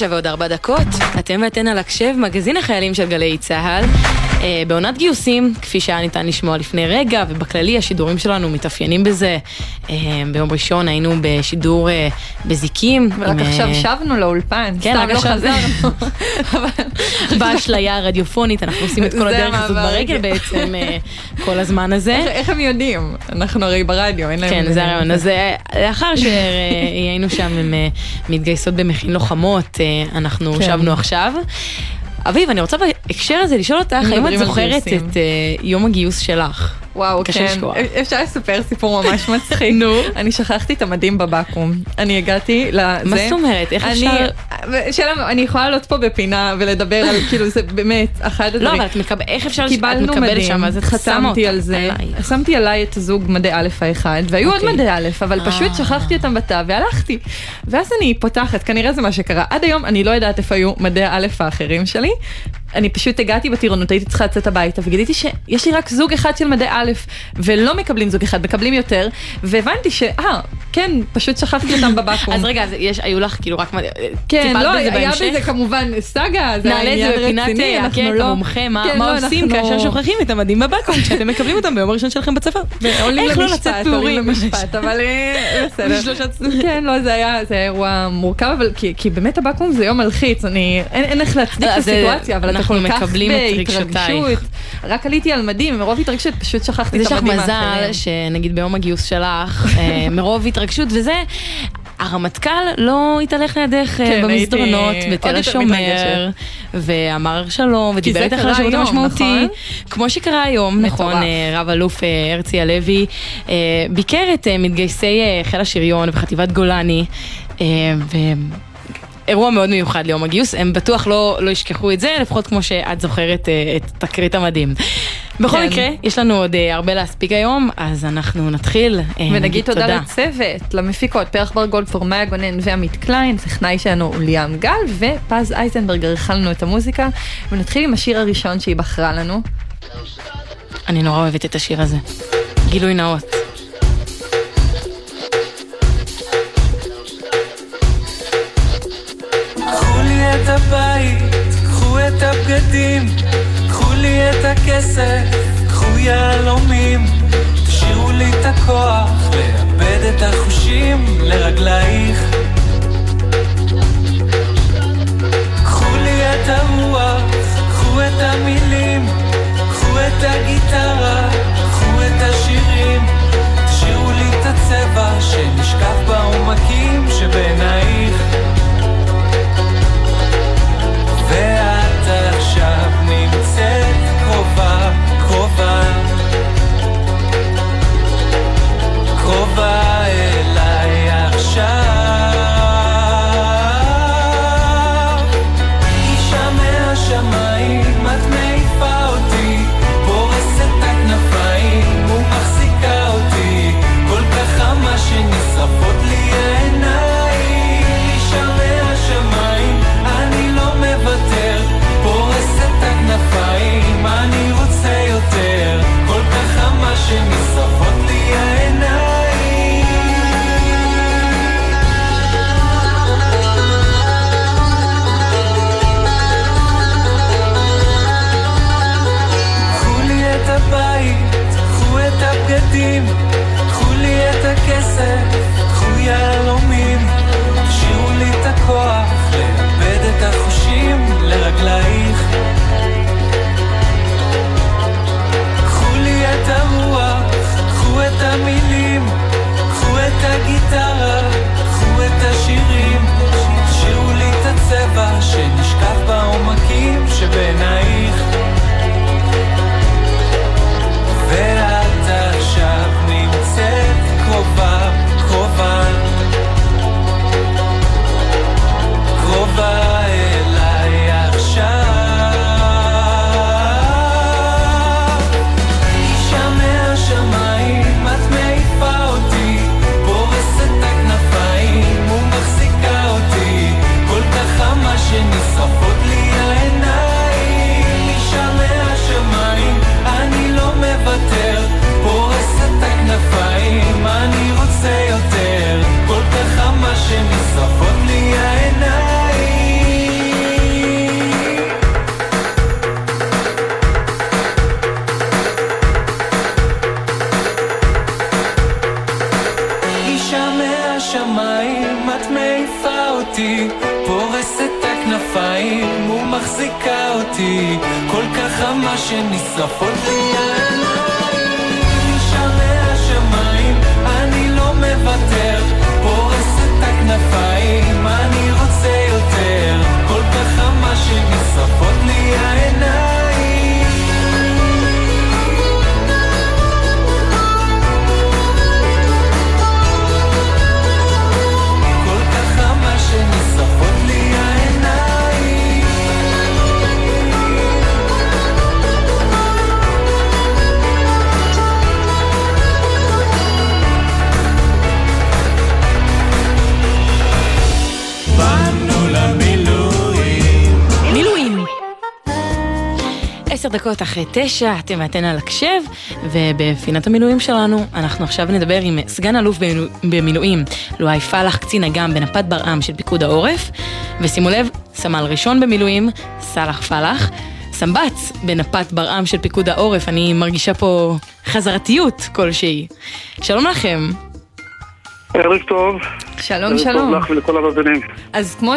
תשע ועוד ארבע דקות, אתם ואתן על הקשב, מגזין החיילים של גלי צה"ל. אה, בעונת גיוסים, כפי שהיה ניתן לשמוע לפני רגע, ובכללי השידורים שלנו מתאפיינים בזה. אה, ביום ראשון היינו בשידור אה, בזיקים. ורק עם, אה, עכשיו שבנו לאולפן, כן, סתם לא עכשיו. חזרנו. באשליה הרדיופונית, אנחנו עושים את כל הדרך הזאת ברגל. בעצם אה, כל הזמן הזה. איך- איך הם יודעים? אנחנו הרי ברדיו, אין להם... כן, זה הרעיון. אז אה, לאחר שהיינו שם אה, מתגייסות במכין לוחמות, אה, אנחנו כן. שבנו עכשיו. אביב, אני רוצה בהקשר הזה לשאול אותך, האם את זוכרת. את אה, יום הגיוס שלך? וואו, קשה כן. לשכוח. אפשר לספר סיפור ממש מצחיק. נו. אני שכחתי את המדים בבקו"ם. אני הגעתי לזה. מה זאת אומרת? איך אפשר... שאלה, אני יכולה לעלות פה בפינה ולדבר על, כאילו, זה באמת אחד הדברים. לא, אבל את מקב- איך אפשר... קיבלנו מקבלת מדים, שם, אז את שמה חתמתי אותה על זה. שמתי עליי את הזוג מדי א' האחד, והיו עוד אוקיי. מדי א', אבל פשוט אה. שכחתי אותם בתא והלכתי. ואז אני פותחת, כנראה זה מה שקרה. עד היום אני לא יודעת איפה היו מדי א' האחרים שלי. אני פשוט הגעתי בטירונות, הייתי צריכה לצאת הביתה, וגיליתי שיש לי רק זוג אחד של מדי א', ולא מקבלים זוג אחד, מקבלים יותר, והבנתי ש... אה, כן, פשוט שכחתי אותם בבקו"ם. אז רגע, אז יש- היו לך כאילו רק... כן, לא, היה? בזה כמובן סאגה, זה נעלה את עניין זה בפינת רציני, אה, את לא... המומחה, מה כן, מה לא, עושים אנחנו- כאשר שוכחים את המדים בבקו"ם, כשאתם מקבלים אותם ביום הראשון שלכם בצבא. איך לא לצאת פעורים. למשפט, אבל אה, בסדר. כן, לא, זה היה אירוע מורכב, אבל כי- כי באמת הבקו"ם זה יום מלחיץ, אני, אין איך להצדיק את אז, אה, הסיטואציה, אבל אנחנו מקבלים את רגשותייך. רק עליתי על מדים, מרוב התרגשות פשוט שכחתי את יש לך המדים מזל האחרים. שנגיד ביום הגיוס שלך, אה, מרוב התרגשות וזה, הרמטכ"ל לא התהלך לידך אה, כן, במסדרונות בתל השומר. ואמר שלום, ודיבר איתך על השירות המשמעותי. נכון? כמו שקרה היום. נכון, אה, רב אלוף הרצי הלוי, ביקר את מתגייסי חיל השריון וחטיבת גולני, ו... אירוע מאוד מיוחד ליום הגיוס, הם בטוח לא, לא ישכחו את זה, לפחות כמו שאת זוכרת אה, את תקרית המדים. בכל כן. מקרה, יש לנו עוד אה, הרבה להספיק היום, אז אנחנו נתחיל. אה, ונגיד תודה לצוות, למפיקות, פרח בר גולדפור, מאיה גונן ועמית קליין, טכנאי שלנו ליאם גל, ופז אייזנברג ערכה לנו את המוזיקה, ונתחיל עם השיר הראשון שהיא בחרה לנו. אני נורא אוהבת את השיר הזה. גילוי נאות. הבית, קחו את הבגדים, קחו לי את הכסף, קחו יהלומים, תשאירו לי את הכוח, לאבד את החושים לרגלייך. קחו לי את הרוח, קחו את המילים, קחו את הגיטרה, קחו את השירים, תשאירו לי את הצבע שנשקף בעומקים שבעינייך. שנשרפות לי דקות אחרי תשע, אתם ואתן על הקשב, ובפינת המילואים שלנו, אנחנו עכשיו נדבר עם סגן אלוף במילו- במילואים, לואי פלח, קצין אג"ם בנפת ברעם של פיקוד העורף, ושימו לב, סמל ראשון במילואים, סאלח פלח, סמב"ץ בנפת ברעם של פיקוד העורף, אני מרגישה פה חזרתיות כלשהי. שלום לכם. ערב טוב. שלום ערב שלום. טוב לך ולכל המאזינים. אז כמו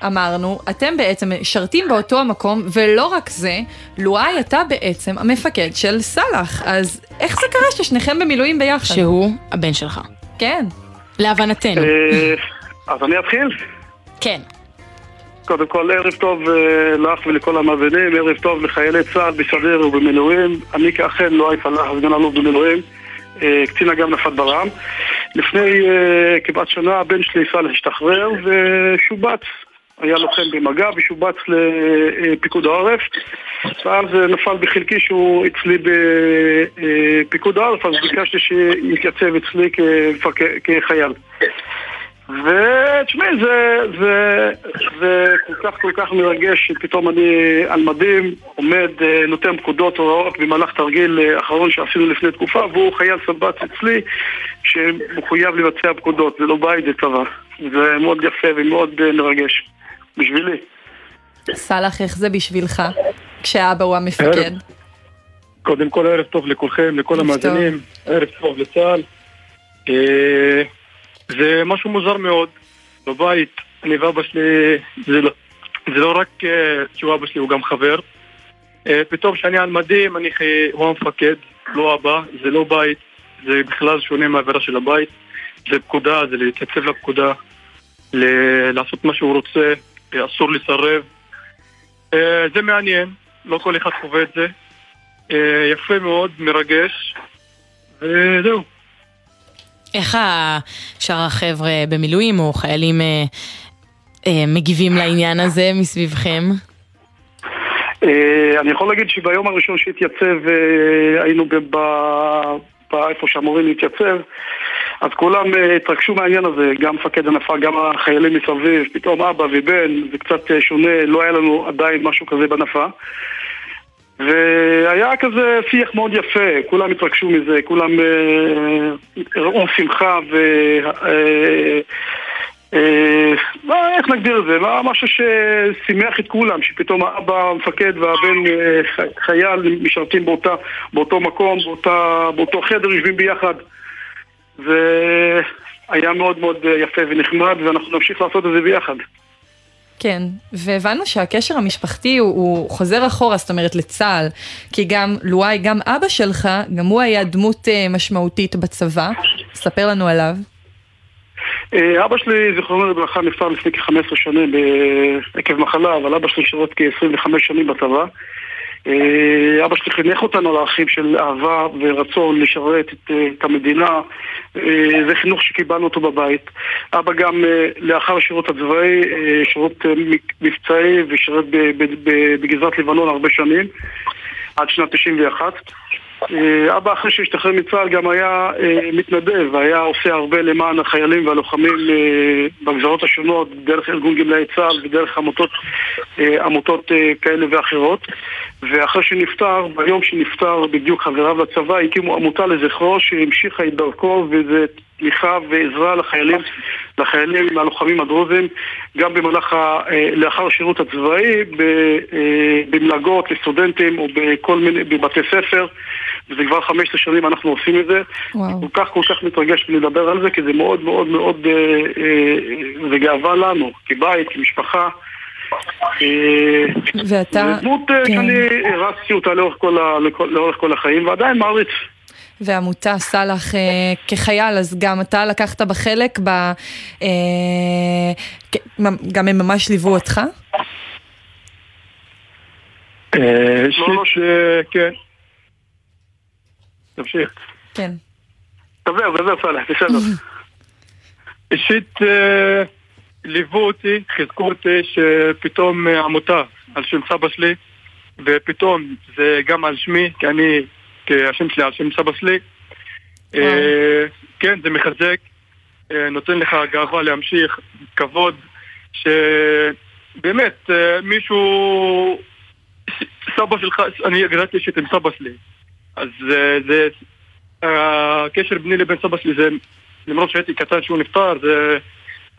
שאמרנו, אתם בעצם משרתים באותו המקום, ולא רק זה, לואי אתה בעצם המפקד של סאלח. אז איך זה קרה ששניכם במילואים ביחד? שהוא הבן שלך. כן. להבנתנו. אה, אז אני אתחיל. כן. קודם כל, ערב טוב אה, לך ולכל המאזינים, ערב טוב לחיילי צה"ל בסדיר ובמילואים. אני כאכן לא פלח, סגן אלוף במילואים, אה, קצין אג"ם נפת ברעם. לפני כמעט שנה הבן שלי סאלח השתחרר ושובץ. היה לוחם במג"ב ושובץ לפיקוד העורף ואז נפל בחלקי שהוא אצלי בפיקוד העורף אז ביקשתי שיתייצב אצלי כחייל ותשמעי, זה, זה, זה כל כך כל כך מרגש שפתאום אני על מדים עומד, נותן פקודות, הוראות במהלך תרגיל אחרון שעשינו לפני תקופה והוא חייל סבץ אצלי שמחויב לבצע פקודות, זה לא בית, זה צבא. זה מאוד יפה ומאוד מרגש בשבילי. סאלח, איך זה בשבילך? כשאבא הוא המפקד. קודם כל ערב טוב לכולכם, לכל המאזינים, ערב טוב לצה"ל. אה, זה משהו מוזר מאוד, בבית, אני ואבא שלי, זה לא, זה לא רק אה, שהוא אבא שלי, הוא גם חבר. אה, פתאום כשאני על מדים, אני, הוא המפקד, לא אבא, זה לא בית, זה בכלל שונה מהעבירה של הבית. זה פקודה, זה להתייצב לפקודה, ל- לעשות מה שהוא רוצה, אסור לסרב. אה, זה מעניין, לא כל אחד חווה את זה. אה, יפה מאוד, מרגש, וזהו. איך ה- שאר החבר'ה במילואים או חיילים אה, אה, מגיבים לעניין הזה מסביבכם? אה, אני יכול להגיד שביום הראשון שהתייצב אה, היינו ב- באיפה שאמורים להתייצב אז כולם אה, התרגשו מהעניין הזה, גם מפקד הנפה, גם החיילים מסביב, פתאום אבא ובן, זה קצת אה, שונה, לא היה לנו עדיין משהו כזה בנפה והיה כזה שיח מאוד יפה, כולם התרגשו מזה, כולם אה, ראו שמחה ו... אה, אה, איך נגדיר את זה? מה, משהו ששימח את כולם, שפתאום האבא המפקד והבן אה, חייל משרתים באותו מקום, באותו חדר, יושבים ביחד. והיה מאוד מאוד אה, יפה ונחמד, ואנחנו נמשיך לעשות את זה ביחד. כן, והבנו שהקשר המשפחתי הוא, הוא חוזר אחורה, זאת אומרת לצה"ל, כי גם לואי, גם אבא שלך, גם הוא היה דמות אה, משמעותית בצבא, ספר לנו עליו. אה, אבא שלי, זיכרונו לברכה, נפטר לפני כ-15 שנים עקב מחלה, אבל אבא שלי שירת כ-25 שנים בצבא. אה, אבא שלי חינך אותנו הערכים של אהבה ורצון לשרת את, אה, את המדינה. אה, זה חינוך שקיבלנו אותו בבית. אבא גם לאחר השירות הצבאי, שירות מבצעי ושירת בגזרת לבנון הרבה שנים, עד שנת 91. אה, אבא אחרי שהשתחרר מצה"ל גם היה אה, מתנדב, היה עושה הרבה למען החיילים והלוחמים אה, בגזרות השונות, דרך ארגון גמלאי צה"ל ודרך עמותות, עמותות כאלה ואחרות. ואחרי שנפטר, ביום שנפטר בדיוק חבריו לצבא, הקימו עמותה לזכרו שהמשיכה את דרכו וזה תמיכה ועזרה לחיילים, לחיילים והלוחמים הדרוזים, גם במהלך, ה, אה, לאחר השירות הצבאי, אה, במלגות לסטודנטים או בכל מיני, בבתי ספר, וזה כבר 15 שנים אנחנו עושים את זה. וואו. כל כך כל כך מתרגש לדבר על זה, כי זה מאוד מאוד מאוד, זה גאווה לנו, כבית, כמשפחה. ואתה... זו דמות כן. שאני הרצתי אותה לאורך כל, ה, לאורך כל החיים, ועדיין מעריץ. ועמותה סאלח אה, כחייל, אז גם אתה לקחת בה חלק, ב, אה, גם הם ממש ליוו אותך? אה, אישית, כן. תמשיך. כן. דבר, דבר סאלח, בסדר. אישית ליוו אותי, חיזקו אותי שפתאום עמותה על שם סבא שלי ופתאום זה גם על שמי, כי אני אה, השם שלי על שם סבא שלי. אה, כן, זה מחזק, אה, נותן לך גאווה להמשיך, כבוד, שבאמת מישהו, סבא שלך, אני גדלתי עם סבא שלי, אז זה, הקשר ביני לבין סבא שלי זה, למרות שהייתי קטן שהוא נפטר, זה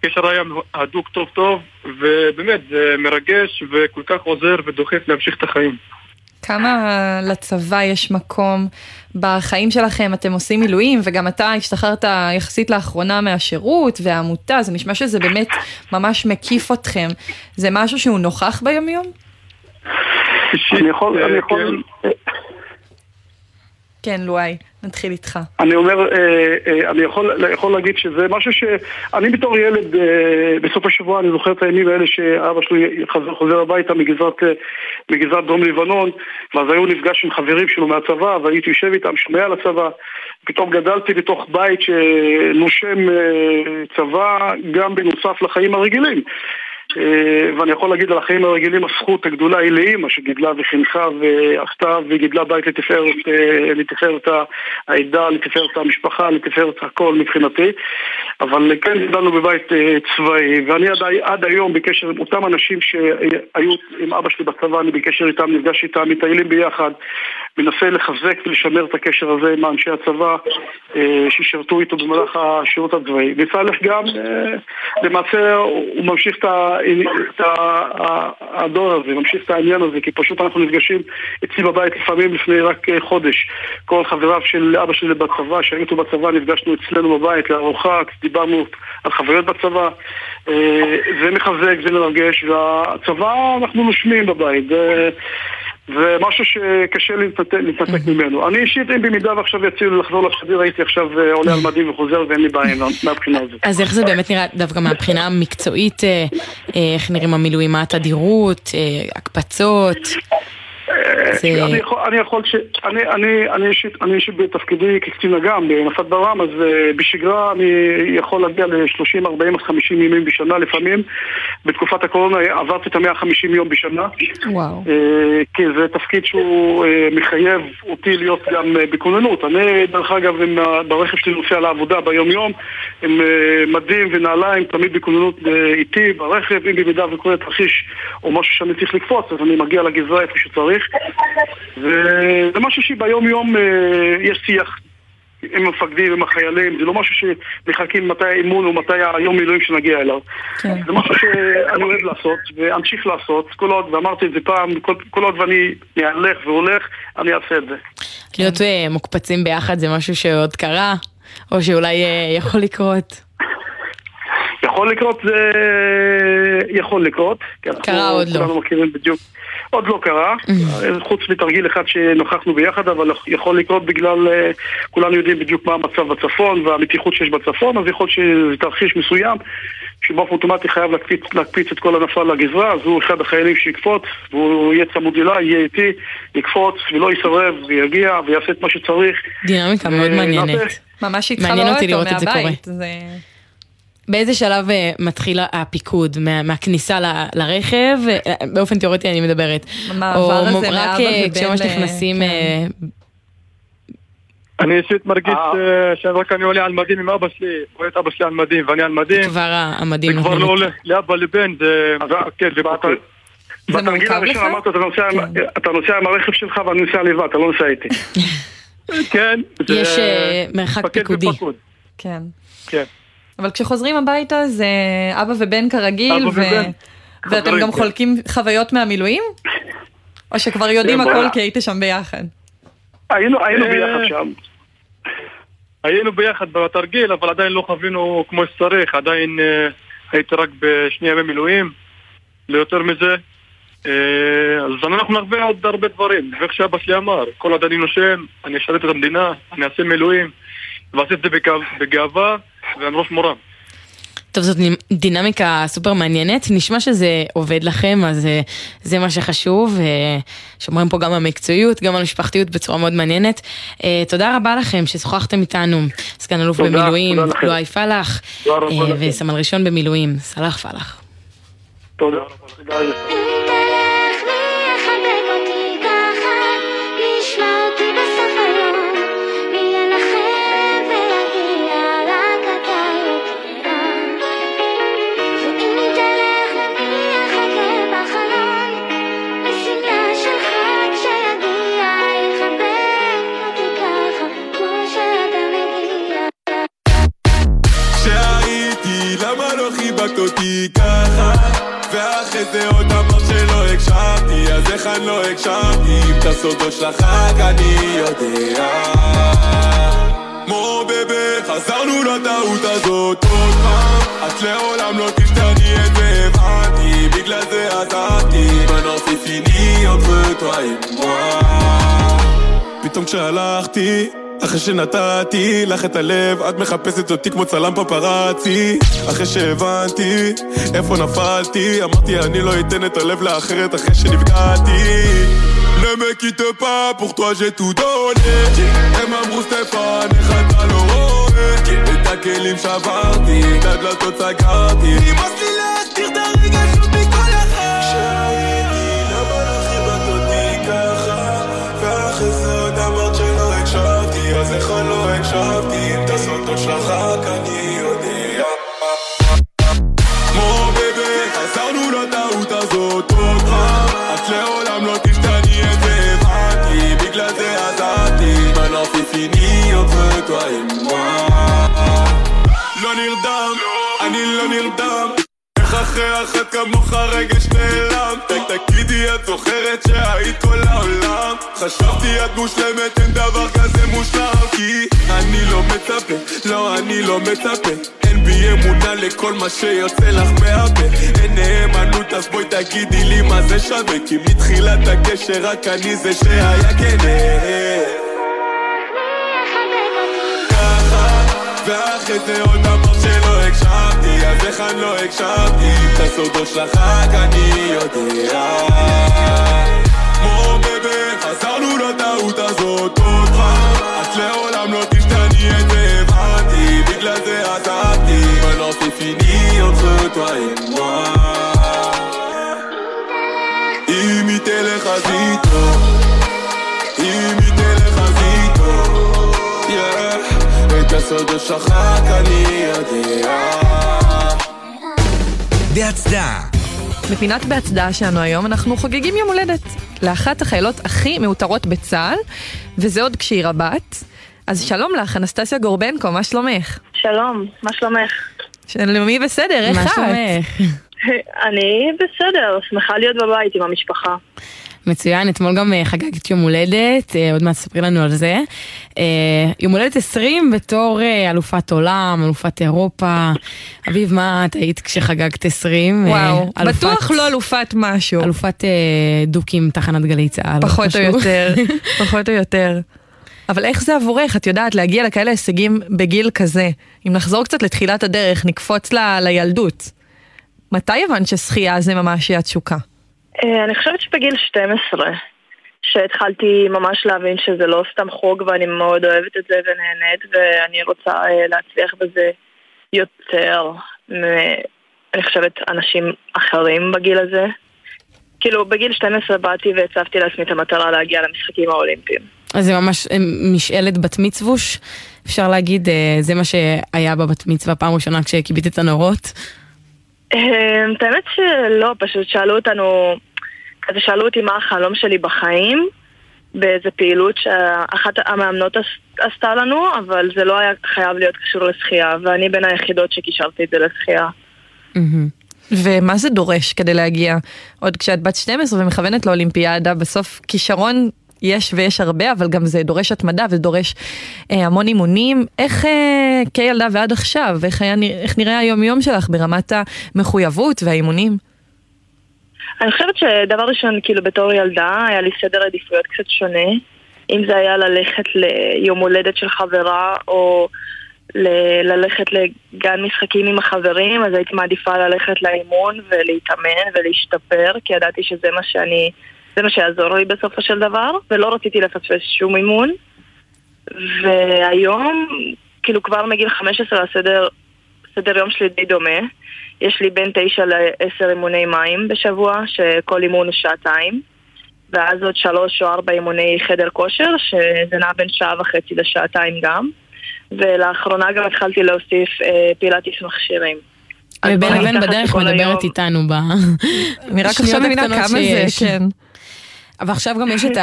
קשר היה הדוק טוב טוב, ובאמת זה מרגש וכל כך עוזר ודוחף להמשיך את החיים. כמה לצבא יש מקום בחיים שלכם? אתם עושים מילואים וגם אתה השתחררת יחסית לאחרונה מהשירות והעמותה, זה נשמע שזה באמת ממש מקיף אתכם. זה משהו שהוא נוכח ביומיום? אני יכול, אני יכול... כן, לואי. נתחיל איתך. אני אומר, אה, אה, אני יכול, יכול להגיד שזה משהו ש... אני בתור ילד, אה, בסוף השבוע, אני זוכר את הימים האלה שאבא שלי חזר, חוזר הביתה מגזרת, מגזרת דרום לבנון, ואז היו נפגש עם חברים שלו מהצבא, והייתי יושב איתם, שומע על הצבא. פתאום גדלתי בתוך בית שנושם צבא, גם בנוסף לחיים הרגילים. אה, ואני יכול להגיד על החיים הרגילים, הזכות הגדולה היא לאימא שגידלה וחינכה ועשתה וגידלה בית לתפארת, אה, לתפארת העדה, לתפארת המשפחה, לתפארת הכל מבחינתי. אבל כן גדלנו בבית אה, צבאי, ואני עד, עד היום בקשר עם אותם אנשים שהיו עם אבא שלי בצבא, אני בקשר איתם, נפגש איתם, מטיילים ביחד, מנסה לחזק ולשמר את הקשר הזה עם אנשי הצבא ששירתו איתו במהלך השירות הצבאי. וסאלח גם, למעשה הוא ממשיך את ה... הדור הזה, ממשיך את העניין הזה, כי פשוט אנחנו נפגשים אצלי בבית לפעמים לפני רק אה, חודש. כל חבריו של אבא שלי בצבא, שהיו איתו בצבא, נפגשנו אצלנו בבית לארוחה, דיברנו על חוויות בצבא. אה, זה מחזק, זה מרגש, והצבא, אנחנו נושמים בבית. זה משהו שקשה להתנתק ממנו. אני אישית, אם במידה ועכשיו יציעו לחזור לשדיר, הייתי עכשיו אה, עולה על מדים וחוזר ואין לי בעיה מהבחינה הזאת. אז איך זה באמת נראה דווקא מהבחינה המקצועית, אה, אה, איך נראים המילואים, מה התדירות, הקפצות? אני יכול, אני יכול, אני, אני, אני אישית, אני אישית בתפקידי כקצין אג"ם בנפת ברם, אז uh, בשגרה אני יכול להגיע ל-30, 40 50 ימים בשנה לפעמים. בתקופת הקורונה עברתי את ה-150 יום בשנה. וואו. Uh, כי זה תפקיד שהוא uh, מחייב אותי להיות גם uh, בכוננות. אני, דרך אגב, עם, uh, ברכב שלי נוסע לעבודה ביום-יום, עם uh, מדים ונעליים, תמיד בכוננות uh, איתי ברכב, אם במידה וקורה תרחיש או משהו שאני צריך לקפוץ, אז אני מגיע לגזרה איפה שצריך. וזה משהו שביום יום אה, יש שיח עם המפקדים, עם החיילים, זה לא משהו שמחכים מתי האימון או מתי היום מילואים שנגיע אליו. כן. זה משהו שאני אוהב לעשות ואמשיך לעשות, כל עוד, ואמרתי את זה פעם, כל, כל עוד ואני אהלך והולך, אני אעשה את זה. להיות אה, מוקפצים ביחד זה משהו שעוד קרה, או שאולי אה, יכול לקרות? יכול לקרות זה יכול לקרות. קרה עוד לא. כולנו מכירים בדיוק. עוד לא קרה, mm-hmm. חוץ מתרגיל אחד שנוכחנו ביחד, אבל יכול לקרות בגלל, אה, כולנו יודעים בדיוק מה המצב בצפון והמתיחות שיש בצפון, אז יכול להיות שזה תרחיש מסוים שבאופן אוטומטי חייב להקפיץ, להקפיץ את כל הנפל לגזרה, אז הוא אחד החיילים שיקפוץ, והוא יהיה צמוד אליי, יהיה איתי, יקפוץ ולא יסרב, ויגיע ויעשה את מה שצריך. דינמיקה מאוד מעניינת. ממש איתך באוטו מהבית. באיזה שלב אה, מתחיל הפיקוד? מה, מהכניסה ל, לרכב? אה, באופן תיאורטי אני מדברת. המעבר הזה רק אה, כשממש נכנסים... כן. אני אישית מרגיש שרק אני עולה על מדים עם אבא שלי, רואה את אבא שלי על מדים ואני על מדים. כבר המדים זה כבר לא עולה לאבא לבן, זה... כן, זה בתרגיל הראשון אמרת, אתה נוסע עם הרכב שלך ואני נוסע לבד, אתה לא נוסע איתי. כן. יש מרחק פיקודי. כן. אבל כשחוזרים הביתה זה אבא ובן כרגיל, אבא ו... ובן. ואתם חברים, גם כן. חולקים חוויות מהמילואים? או שכבר יודעים הכל. כי היית שם ביחד? היינו היינו אה, ביחד שם. היינו ביחד בתרגיל, אבל עדיין לא חווינו כמו שצריך, עדיין אה, הייתי רק בשני ימי מילואים, לא יותר מזה. אה, אז אנחנו נחווה עוד הרבה דברים, ואיך שאבא שלי אמר, כל עוד אני נושם, אני אשרת את המדינה, אני אעשה מילואים, ועשיתי את זה בגאו- בגאווה ראש מורם. טוב, זאת דינמיקה סופר מעניינת, נשמע שזה עובד לכם, אז אה, זה מה שחשוב. אה, שומרים פה גם על מקצועיות, גם על משפחתיות בצורה מאוד מעניינת. אה, תודה רבה לכם ששוחחתם איתנו, סגן אלוף תודה, במילואים, לכם. לואי רבה לכם. וסמל ראשון במילואים, סלאח פלח. תודה. תודה. הקשבתי, אז איך אני לא הקשבתי? אם את הסודות שלך רק אני יודע. מו בבה, חזרנו לטעות הזאת עוד פעם את לעולם לא תשתני את זה הבנתי, בגלל זה עזבתי בנושא פיני entre toi et moi פתאום כשהלכתי, אחרי שנתתי לך את הלב, את מחפשת אותי כמו צלם פפראצי. אחרי שהבנתי איפה נפלתי, אמרתי אני לא אתן את הלב לאחרת אחרי שנפגעתי. Ne me quitte pas, pour toi j'ai tout donné. הם אמרו סטפן, איך אתה לא רואה? את הכלים שברתי, את הדלתות סגרתי. נמאס לי להסתיר את הרגשות לא נרדם. איך אחרי אחת כמוך רגש נעלם? תגידי את זוכרת שהיית כל העולם? חשבתי את מושלמת אין דבר כזה מושלם כי אני לא מצפה, לא אני לא מצפה. אין בי אמונה לכל מה שיוצא לך מהפה. אין נאמנות אז בואי תגידי לי מה זה שווה כי מתחילת הקשר רק אני זה שהיה כן ואחרי זה עוד אמרת שלא הקשבתי אז איך אני לא הקשבתי? את הסודות שלך רק אני יודע. מו בבה חזרנו לטעות הזאת עוד פעם. את לעולם לא תשתני את זה הבנתי. בגלל זה עזבתי. c'est fini entre toi et moi אם היא תלך אז איתו הסודות שלך רק אני יודע בהצדעה בפינת בהצדעה שלנו היום אנחנו חוגגים יום הולדת לאחת החיילות הכי מעוטרות בצה"ל, וזה עוד כשהיא רבת. אז שלום לך, אנסטסיה גורבנקו, מה שלומך? שלום, מה שלומך? שלומי בסדר, איך מה את? שלומך? אני בסדר, שמחה להיות בבית עם המשפחה. מצוין, אתמול גם אה, חגגת יום הולדת, אה, עוד מעט תספרי לנו על זה. אה, יום הולדת 20 בתור אלופת עולם, אלופת אירופה. אביב, מה את היית כשחגגת 20? אה, וואו, אלופת- בטוח לא אלופת משהו. אלופת דוקים תחנת גלי צה"ל. פחות או חשוב. יותר, פחות או יותר. אבל איך זה עבורך? את יודעת, להגיע לכאלה הישגים בגיל כזה. אם נחזור קצת לתחילת הדרך, נקפוץ ל- לילדות. מתי הבנת ששחייה זה ממש התשוקה? אה, אני חושבת שבגיל 12, שהתחלתי ממש להבין שזה לא סתם חוג ואני מאוד אוהבת את זה ונהנית ואני רוצה אה, להצליח בזה יותר מ... אני חושבת אנשים אחרים בגיל הזה. כאילו בגיל 12 באתי והצבתי לעצמי את המטרה להגיע למשחקים האולימפיים. אז זה ממש אה, משאלת בת מצווש, אפשר להגיד, זה מה שהיה בבת מצווה פעם ראשונה כשכיבית את הנורות. את האמת שלא, פשוט שאלו אותנו, כזה שאלו אותי מה החלום שלי בחיים באיזה פעילות שאחת המאמנות עש- עשתה לנו, אבל זה לא היה חייב להיות קשור לשחייה, ואני בין היחידות שקישרתי את זה לשחייה. ומה זה דורש כדי להגיע? עוד כשאת בת 12 ומכוונת לאולימפיאדה, בסוף כישרון יש ויש הרבה, אבל גם זה דורש התמדה ודורש אה, המון אימונים. איך אה, כילדה ועד עכשיו, איך, היה, איך נראה היום יום שלך ברמת המחויבות והאימונים? אני חושבת שדבר ראשון, כאילו בתור ילדה, היה לי סדר עדיפויות קצת שונה. אם זה היה ללכת ליום הולדת של חברה, או ל- ללכת לגן משחקים עם החברים, אז הייתי מעדיפה ללכת לאימון ולהתאמן ולהשתפר, כי ידעתי שזה מה שאני, זה מה שיעזור לי בסופו של דבר, ולא רציתי לפספס שום אימון. והיום, כאילו כבר מגיל 15 הסדר, סדר יום שלי די דומה. יש לי בין 9 ל-10 אימוני מים בשבוע, שכל אימון הוא שעתיים. ואז עוד שלוש או ארבע אימוני חדר כושר, שזה נע בין שעה וחצי לשעתיים גם. ולאחרונה גם התחלתי להוסיף אה, פילאטיס מכשירים. ובין לבין בדרך מדברת היום- איתנו ב... אני רק עכשיו מבינה כמה זה. כן. אבל עכשיו גם יש את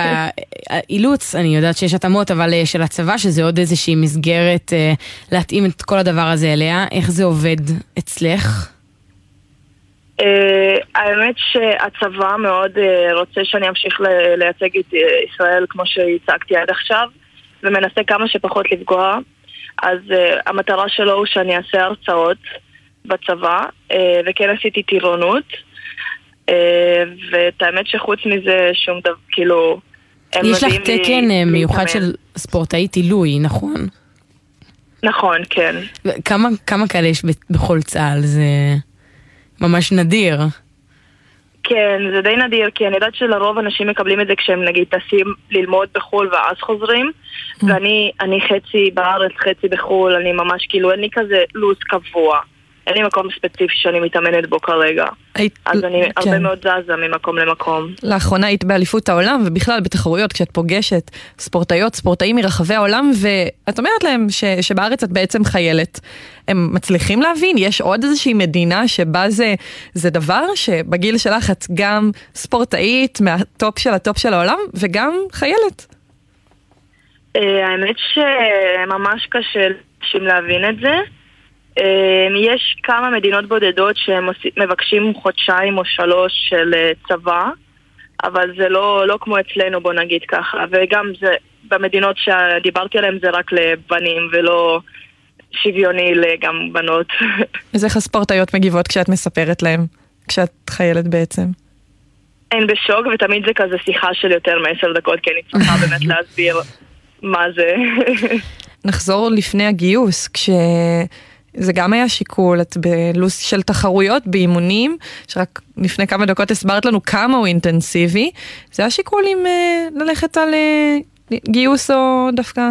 האילוץ, אני יודעת שיש התאמות, אבל אה, של הצבא, שזה עוד איזושהי מסגרת אה, להתאים את כל הדבר הזה אליה. איך זה עובד אצלך? אה, האמת שהצבא מאוד רוצה שאני אמשיך לייצג את ישראל כמו שהצגתי עד עכשיו, ומנסה כמה שפחות לפגוע. אז המטרה שלו הוא שאני אעשה הרצאות בצבא, וכן עשיתי טירונות. אה, ואת האמת שחוץ מזה שום דבר, כאילו... יש לך לי תקן אה, מיוחד להתאמן. של ספורטאית עילוי, נכון? נכון, כן. כמה, כמה כאלה יש בכל צה"ל? זה ממש נדיר. כן, זה די נדיר, כי אני יודעת שלרוב אנשים מקבלים את זה כשהם נגיד טסים ללמוד בחו"ל ואז חוזרים, ואני אני חצי בארץ, חצי בחו"ל, אני ממש כאילו, אין לי כזה לו"ז קבוע. אין לי מקום ספציפי שאני מתאמנת בו כרגע. היית- אז אני כן. הרבה מאוד זזה ממקום למקום. לאחרונה היית באליפות העולם, ובכלל בתחרויות, כשאת פוגשת ספורטאיות, ספורטאים מרחבי העולם, ואת אומרת להם ש, שבארץ את בעצם חיילת. הם מצליחים להבין? יש עוד איזושהי מדינה שבה זה, זה דבר שבגיל שלך את גם ספורטאית מהטופ של הטופ של העולם, וגם חיילת. אה, האמת שממש קשה לאנשים להבין את זה. אה, יש כמה מדינות בודדות שהם עושים- מבקשים חודשיים או שלוש של אה, צבא, אבל זה לא, לא כמו אצלנו, בוא נגיד ככה. וגם זה, במדינות שדיברתי עליהן זה רק לבנים ולא שוויוני לגם בנות. אז איך הספורטאיות מגיבות כשאת מספרת להם, כשאת חיילת בעצם? הן בשוק, ותמיד זה כזה שיחה של יותר מעשר דקות, כי אני צריכה באמת להסביר מה זה. נחזור לפני הגיוס, כשזה גם היה שיקול, את בלו"ז של תחרויות, באימונים, שרק לפני כמה דקות הסברת לנו כמה הוא אינטנסיבי, זה היה שיקול אם אה, ללכת על אה, גיוס או דווקא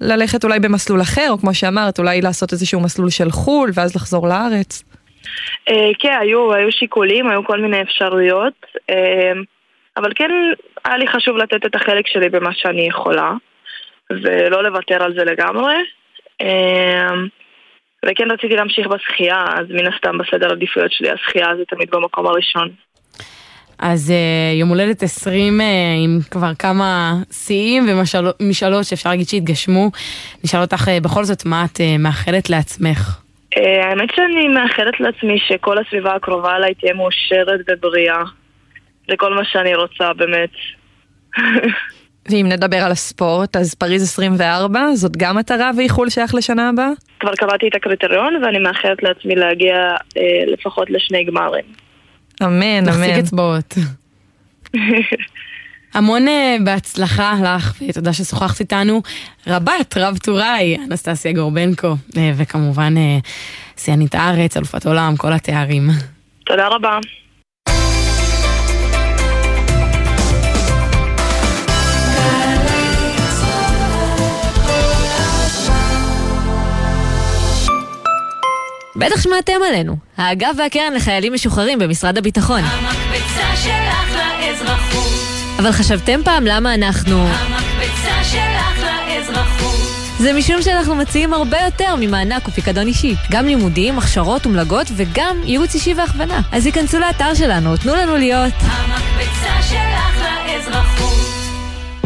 ללכת אולי במסלול אחר, או כמו שאמרת, אולי לעשות איזשהו מסלול של חו"ל ואז לחזור לארץ. אה, כן, היו, היו שיקולים, היו כל מיני אפשרויות, אבל כן היה לי חשוב לתת את החלק שלי במה שאני יכולה, ולא לוותר על זה לגמרי. וכן רציתי להמשיך בשחייה, אז מן הסתם בסדר העדיפויות שלי השחייה זה תמיד במקום הראשון. אז אה, יום הולדת 20 אה, עם כבר כמה שיאים ומשאלות שאפשר להגיד שהתגשמו. נשאל אותך אה, בכל זאת מה את מאחלת לעצמך. האמת שאני מאחלת לעצמי שכל הסביבה הקרובה אליי תהיה מאושרת ובריאה. זה כל מה שאני רוצה, באמת. ואם נדבר על הספורט, אז פריז 24, זאת גם מטרה ואיחול שייך לשנה הבאה? כבר קבעתי את הקריטריון ואני מאחלת לעצמי להגיע אה, לפחות לשני גמרים. אמן, נחזיק אמן. אצבעות. המון אה, בהצלחה לך, ותודה ששוחחת איתנו. רבת, רב טוראי, אנסטסיה גורבנקו, אה, וכמובן אה, שיאנית הארץ, אלופת עולם, כל התארים. תודה רבה. בטח שמעתם עלינו. האגף והקרן לחיילים משוחררים במשרד הביטחון. המקפצה שלך לאזרחות. אבל חשבתם פעם למה אנחנו... המקפצה שלך לאזרחות. זה משום שאנחנו מציעים הרבה יותר ממענק ופיקדון אישי. גם לימודים, הכשרות ומלגות וגם ייעוץ אישי והכוונה. אז היכנסו לאתר שלנו, תנו לנו להיות. המקפצה שלך לאזרחות.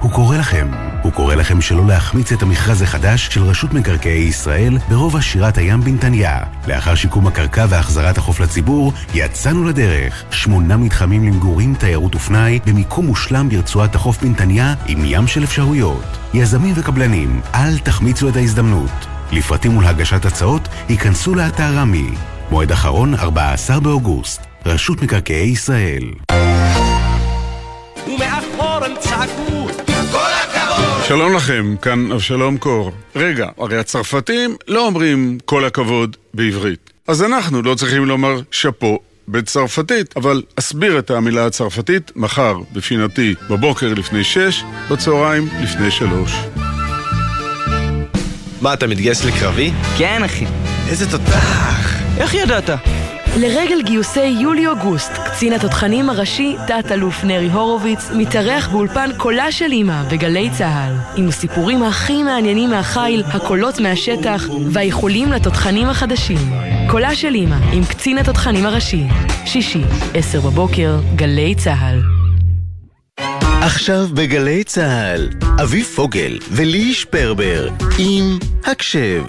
הוא קורא לכם. הוא קורא לכם שלא להחמיץ את המכרז החדש של רשות מקרקעי ישראל ברובע שירת הים בנתניה. לאחר שיקום הקרקע והחזרת החוף לציבור, יצאנו לדרך. שמונה מתחמים למגורים, תיירות ופנאי, במיקום מושלם ברצועת החוף בנתניה, עם ים של אפשרויות. יזמים וקבלנים, אל תחמיצו את ההזדמנות. לפרטים ולהגשת הצעות, ייכנסו לאתר רמי. מועד אחרון, 14 באוגוסט. רשות מקרקעי ישראל. ומאחור הם צעקו! שלום לכם, כאן אבשלום קור. רגע, הרי הצרפתים לא אומרים כל הכבוד בעברית. אז אנחנו לא צריכים לומר שאפו בצרפתית, אבל אסביר את המילה הצרפתית מחר בפינתי בבוקר לפני שש, בצהריים לפני שלוש. מה, אתה מתגייס לקרבי? כן, אחי. איזה תותח! איך ידעת? לרגל גיוסי יולי-אוגוסט, קצין התותחנים הראשי, תת-אלוף נרי הורוביץ, מתארח באולפן קולה של אמא בגלי צה"ל, עם הסיפורים הכי מעניינים מהחיל, הקולות מהשטח, והאיחולים לתותחנים החדשים. קולה של אמא, עם קצין התותחנים הראשי. שישי, עשר בבוקר, גלי צה"ל. עכשיו בגלי צה"ל, אביב פוגל ולי שפרבר, עם הקשב.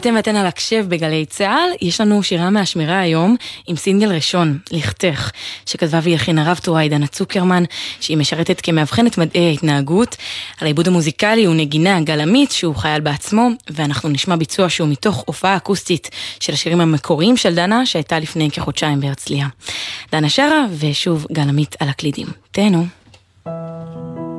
אתם ואתן על הקשב בגלי צה"ל, יש לנו שירה מהשמירה היום עם סינגל ראשון, לכתך, שכתבה והלחינה רב טורה עידנה צוקרמן, שהיא משרתת כמאבחנת מדעי ההתנהגות. על העיבוד המוזיקלי הוא נגינה גל עמית, שהוא חייל בעצמו, ואנחנו נשמע ביצוע שהוא מתוך הופעה אקוסטית של השירים המקוריים של דנה, שהייתה לפני כחודשיים בהרצליה. דנה שרה, ושוב גל עמית על הקלידים. תהנו. ו...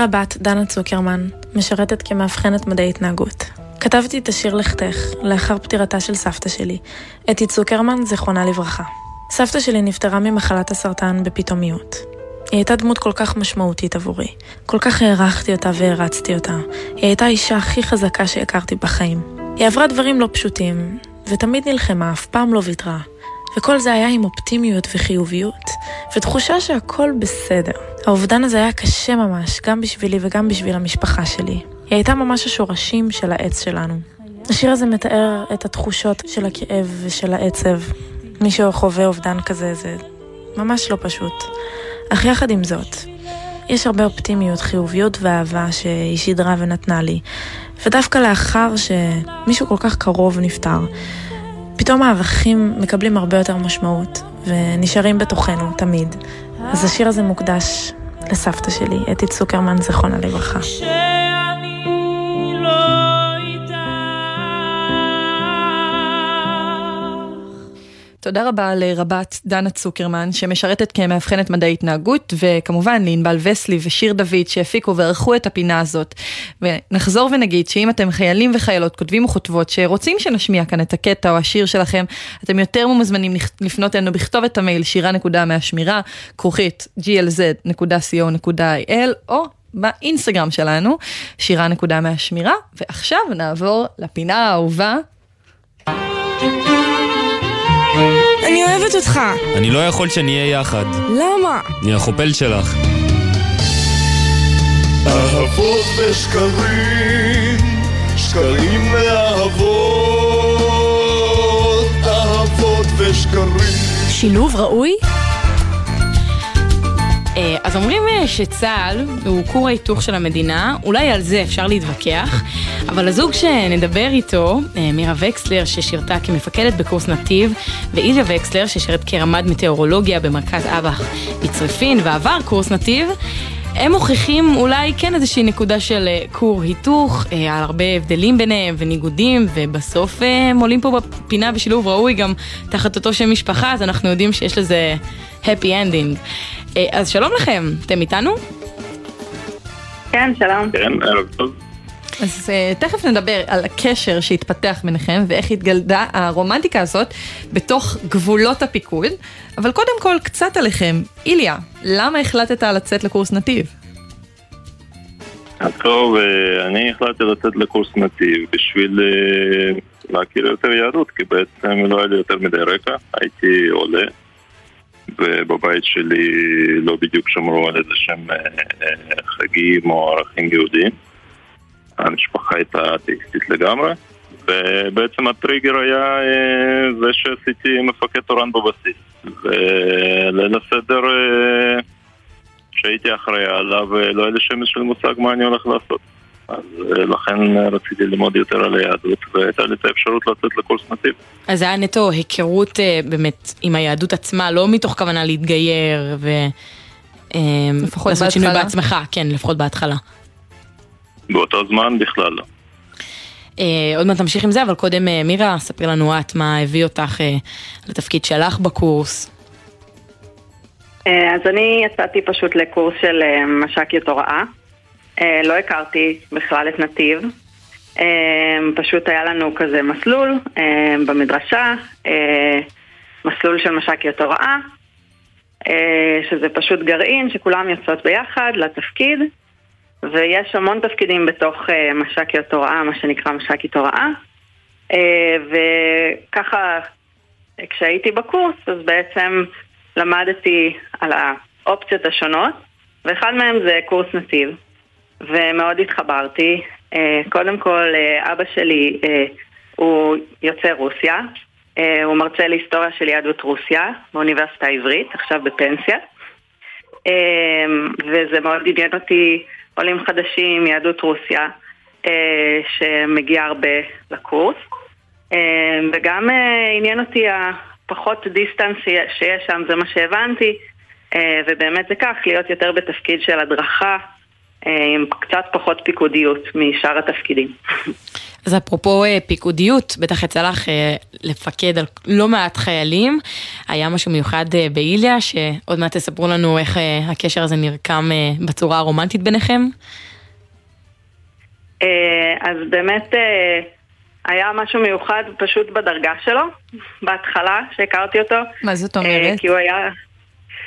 אני רבת דנה צוקרמן, משרתת כמאבחנת מדעי התנהגות. כתבתי את השיר לכתך לאחר פטירתה של סבתא שלי, אתי צוקרמן, זיכרונה לברכה. סבתא שלי נפטרה ממחלת הסרטן בפתאומיות. היא הייתה דמות כל כך משמעותית עבורי. כל כך הערכתי אותה והרצתי אותה. היא הייתה האישה הכי חזקה שהכרתי בחיים. היא עברה דברים לא פשוטים, ותמיד נלחמה, אף פעם לא ויתרה. וכל זה היה עם אופטימיות וחיוביות, ותחושה שהכל בסדר. האובדן הזה היה קשה ממש, גם בשבילי וגם בשביל המשפחה שלי. היא הייתה ממש השורשים של העץ שלנו. השיר הזה מתאר את התחושות של הכאב ושל העצב. מי שחווה אובדן כזה זה ממש לא פשוט. אך יחד עם זאת, יש הרבה אופטימיות, חיוביות ואהבה שהיא שידרה ונתנה לי. ודווקא לאחר שמישהו כל כך קרוב נפטר, פתאום הערכים מקבלים הרבה יותר משמעות, ונשארים בתוכנו תמיד. אז השיר הזה מוקדש לסבתא שלי, אתי צוקרמן, זיכרונה לברכה. תודה רבה לרבת דנה צוקרמן, שמשרתת כמאבחנת מדעי התנהגות, וכמובן לענבל וסלי ושיר דוד שהפיקו וערכו את הפינה הזאת. ונחזור ונגיד שאם אתם חיילים וחיילות, כותבים וכותבות, שרוצים שנשמיע כאן את הקטע או השיר שלכם, אתם יותר ממוזמנים לפנות אלינו בכתובת המייל שירה.מהשמירה, כרוכית glz.co.il, או באינסטגרם שלנו, שירה.מהשמירה, ועכשיו נעבור לפינה האהובה. אני אוהבת אותך. אני לא יכול שנהיה יחד. למה? אני החופל שלך. אהבות ושקרים, שקרים ואהבות, אהבות ושקרים. שילוב ראוי? אה, אז אומרים אה, שצה"ל הוא כור ההיתוך של המדינה, אולי על זה אפשר להתווכח, אבל הזוג שנדבר איתו, אה, מירה וקסלר ששירתה כמפקדת בקורס נתיב, ואיליה וקסלר ששירת כרמ"ד מטאורולוגיה במרכז אב"ח בצריפין ועבר קורס נתיב, הם מוכיחים אולי כן איזושהי נקודה של כור היתוך, על הרבה הבדלים ביניהם וניגודים, ובסוף הם עולים פה בפינה בשילוב ראוי גם תחת אותו שם משפחה, אז אנחנו יודעים שיש לזה happy ending. אה, אז שלום לכם, אתם איתנו? כן, שלום. כן, ערב טוב. אז uh, תכף נדבר על הקשר שהתפתח ביניכם ואיך התגלדה הרומנטיקה הזאת בתוך גבולות הפיקוד, אבל קודם כל קצת עליכם. איליה, למה החלטת לצאת לקורס נתיב? טוב, אה, אני החלטתי לצאת לקורס נתיב בשביל אה, להכיר יותר יהדות, כי בעצם לא היה לי יותר מדי רקע, הייתי עולה, ובבית שלי לא בדיוק שמרו על איזה שהם אה, אה, חגים או ערכים יהודיים. המשפחה הייתה אתאיסטית לגמרי, ובעצם הטריגר היה אה, זה שעשיתי מפקד תורן בבסיס. וליל הסדר שהייתי אחראי עליו, לא היה לי שמץ של מושג מה אני הולך לעשות. אז אה, לכן אה, רציתי ללמוד יותר על היהדות, והייתה לי את האפשרות לצאת לקורס נתיב. אז זה היה נטו היכרות אה, באמת עם היהדות עצמה, לא מתוך כוונה להתגייר ו... לפחות לעשות שינוי. בעצמך, כן, לפחות בהתחלה. באותו זמן בכלל לא. עוד מעט נמשיך עם זה, אבל קודם מירה, ספרי לנו את מה הביא אותך לתפקיד שלך בקורס. אז אני יצאתי פשוט לקורס של מש"קיות הוראה. אה, לא הכרתי בכלל את נתיב. אה, פשוט היה לנו כזה מסלול אה, במדרשה, מסלול של מש"קיות הוראה, אה, שזה פשוט גרעין שכולם יוצאות ביחד לתפקיד, ויש המון תפקידים בתוך מש"קיות הוראה, מה שנקרא מש"קית הוראה, אה, וככה כשהייתי בקורס אז בעצם למדתי על האופציות השונות, ואחד מהם זה קורס נתיב, ומאוד התחברתי. אה, קודם כל, אה, אבא שלי אה, הוא יוצא רוסיה, הוא מרצה להיסטוריה של יהדות רוסיה באוניברסיטה העברית, עכשיו בפנסיה. וזה מאוד עניין אותי, עולים חדשים, יהדות רוסיה, שמגיע הרבה לקורס. וגם עניין אותי הפחות דיסטנס שיש- שם, זה מה שהבנתי, ובאמת זה כך, להיות יותר בתפקיד של הדרכה, עם קצת פחות פיקודיות משאר התפקידים. אז אפרופו אה, פיקודיות, בטח יצא לך אה, לפקד על לא מעט חיילים. היה משהו מיוחד אה, באיליה, שעוד מעט תספרו לנו איך אה, הקשר הזה נרקם אה, בצורה הרומנטית ביניכם. אה, אז באמת אה, היה משהו מיוחד פשוט בדרגה שלו, בהתחלה שהכרתי אותו. מה זאת אה, אומרת? כי הוא היה,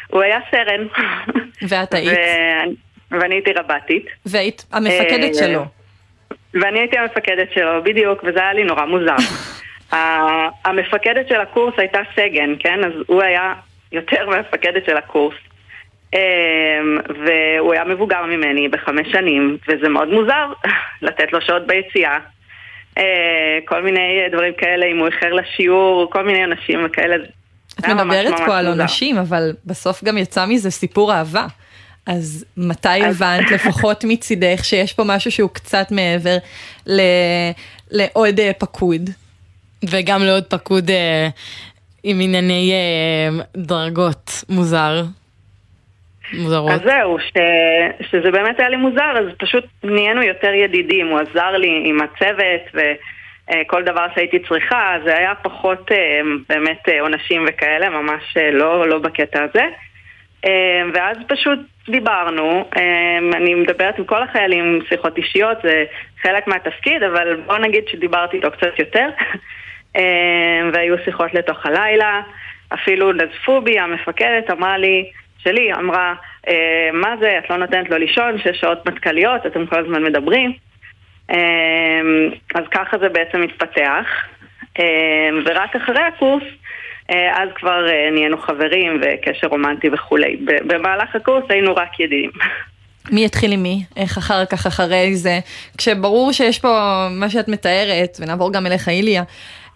הוא היה סרן. ואת היית? ו- ואני הייתי רב"טית. והיית המפקדת אה, שלו. ואני הייתי המפקדת שלו, בדיוק, וזה היה לי נורא מוזר. המפקדת של הקורס הייתה סגן, כן? אז הוא היה יותר מהמפקדת של הקורס. אמ, והוא היה מבוגר ממני בחמש שנים, וזה מאוד מוזר לתת לו שעות ביציאה. אה, כל מיני דברים כאלה, אם הוא איחר לשיעור, כל מיני אנשים וכאלה. את מדברת פה על. עונשים, אבל בסוף גם יצא מזה סיפור אהבה. אז מתי הבנת, לפחות מצידך, שיש פה משהו שהוא קצת מעבר ל- לעוד אה, פקוד? וגם לעוד פקוד אה, עם ענייני אה, דרגות מוזר. מוזרות. אז זהו, ש... שזה באמת היה לי מוזר, אז פשוט נהיינו יותר ידידים, הוא עזר לי עם הצוות וכל דבר שהייתי צריכה, זה היה פחות אה, באמת אה, עונשים וכאלה, ממש אה, לא, לא בקטע הזה. אה, ואז פשוט דיברנו, אה, אני מדברת עם כל החיילים שיחות אישיות, זה חלק מהתפקיד, אבל בוא נגיד שדיברתי איתו קצת יותר, אה, והיו שיחות לתוך הלילה, אפילו נזפו בי, המפקדת אמרה לי, שלי, אמרה, אה, מה זה, את לא נותנת לו לישון, שש שעות מטכ"ליות, אתם כל הזמן מדברים. אה, אז ככה זה בעצם התפתח. אה, ורק אחרי הקורס, אז כבר אה, נהיינו חברים וקשר רומנטי וכולי. במהלך הקורס היינו רק ידידים. מי יתחיל עם מי? איך אחר כך, אחרי זה? כשברור שיש פה מה שאת מתארת, ונעבור גם אליך איליה,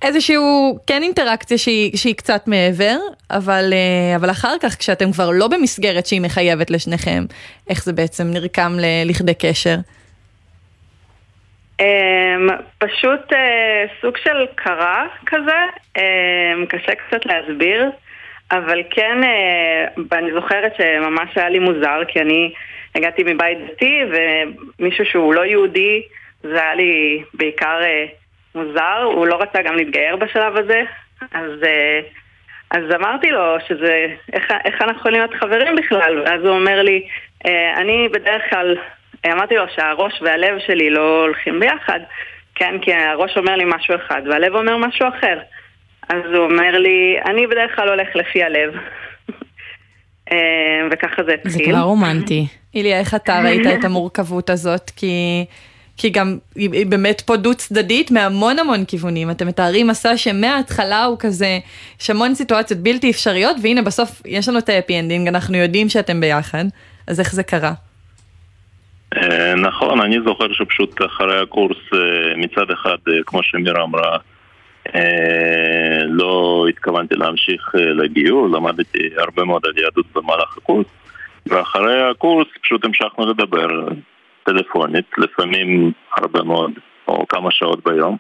איזשהו כן אינטראקציה שהיא, שהיא קצת מעבר, אבל, אה, אבל אחר כך כשאתם כבר לא במסגרת שהיא מחייבת לשניכם, איך זה בעצם נרקם ל- לכדי קשר? אמ, פשוט אה, סוג של קרה כזה, אמ, קשה קצת להסביר, אבל כן, אה, אני זוכרת שממש היה לי מוזר, כי אני הגעתי מבית דתי, ומישהו שהוא לא יהודי, זה היה לי בעיקר אה, מוזר, הוא לא רצה גם להתגייר בשלב הזה, אז, אז אמרתי לו שזה, איך, איך אנחנו יכולים להיות חברים בכלל, ואז הוא אומר לי, אני בדרך כלל אמרתי לו שהראש והלב שלי לא הולכים ביחד, כן, כי הראש אומר לי משהו אחד והלב אומר משהו אחר. אז הוא אומר לי, אני בדרך כלל הולך לפי הלב. אה, וככה זה התחיל. זה כבר רומנטי. איליה, איך אתה ראית את המורכבות הזאת? כי, כי גם היא היא באמת פה דו צדדית מהמון המון כיוונים. אתם מתארים מסע שמההתחלה הוא כזה, יש המון סיטואציות בלתי אפשריות, והנה בסוף יש לנו את ה happy ending, אנחנו יודעים שאתם ביחד, אז איך זה קרה? אה, נכון, אני זוכר שפשוט אחרי הקורס אה, מצד אחד, אה, כמו שמירה אמרה, לא התכוונתי להמשיך לגיור, למדתי הרבה מאוד על יהדות במהלך הקורס, ואחרי הקורס פשוט המשכנו לדבר טלפונית, לפעמים הרבה מאוד, או כמה שעות ביום,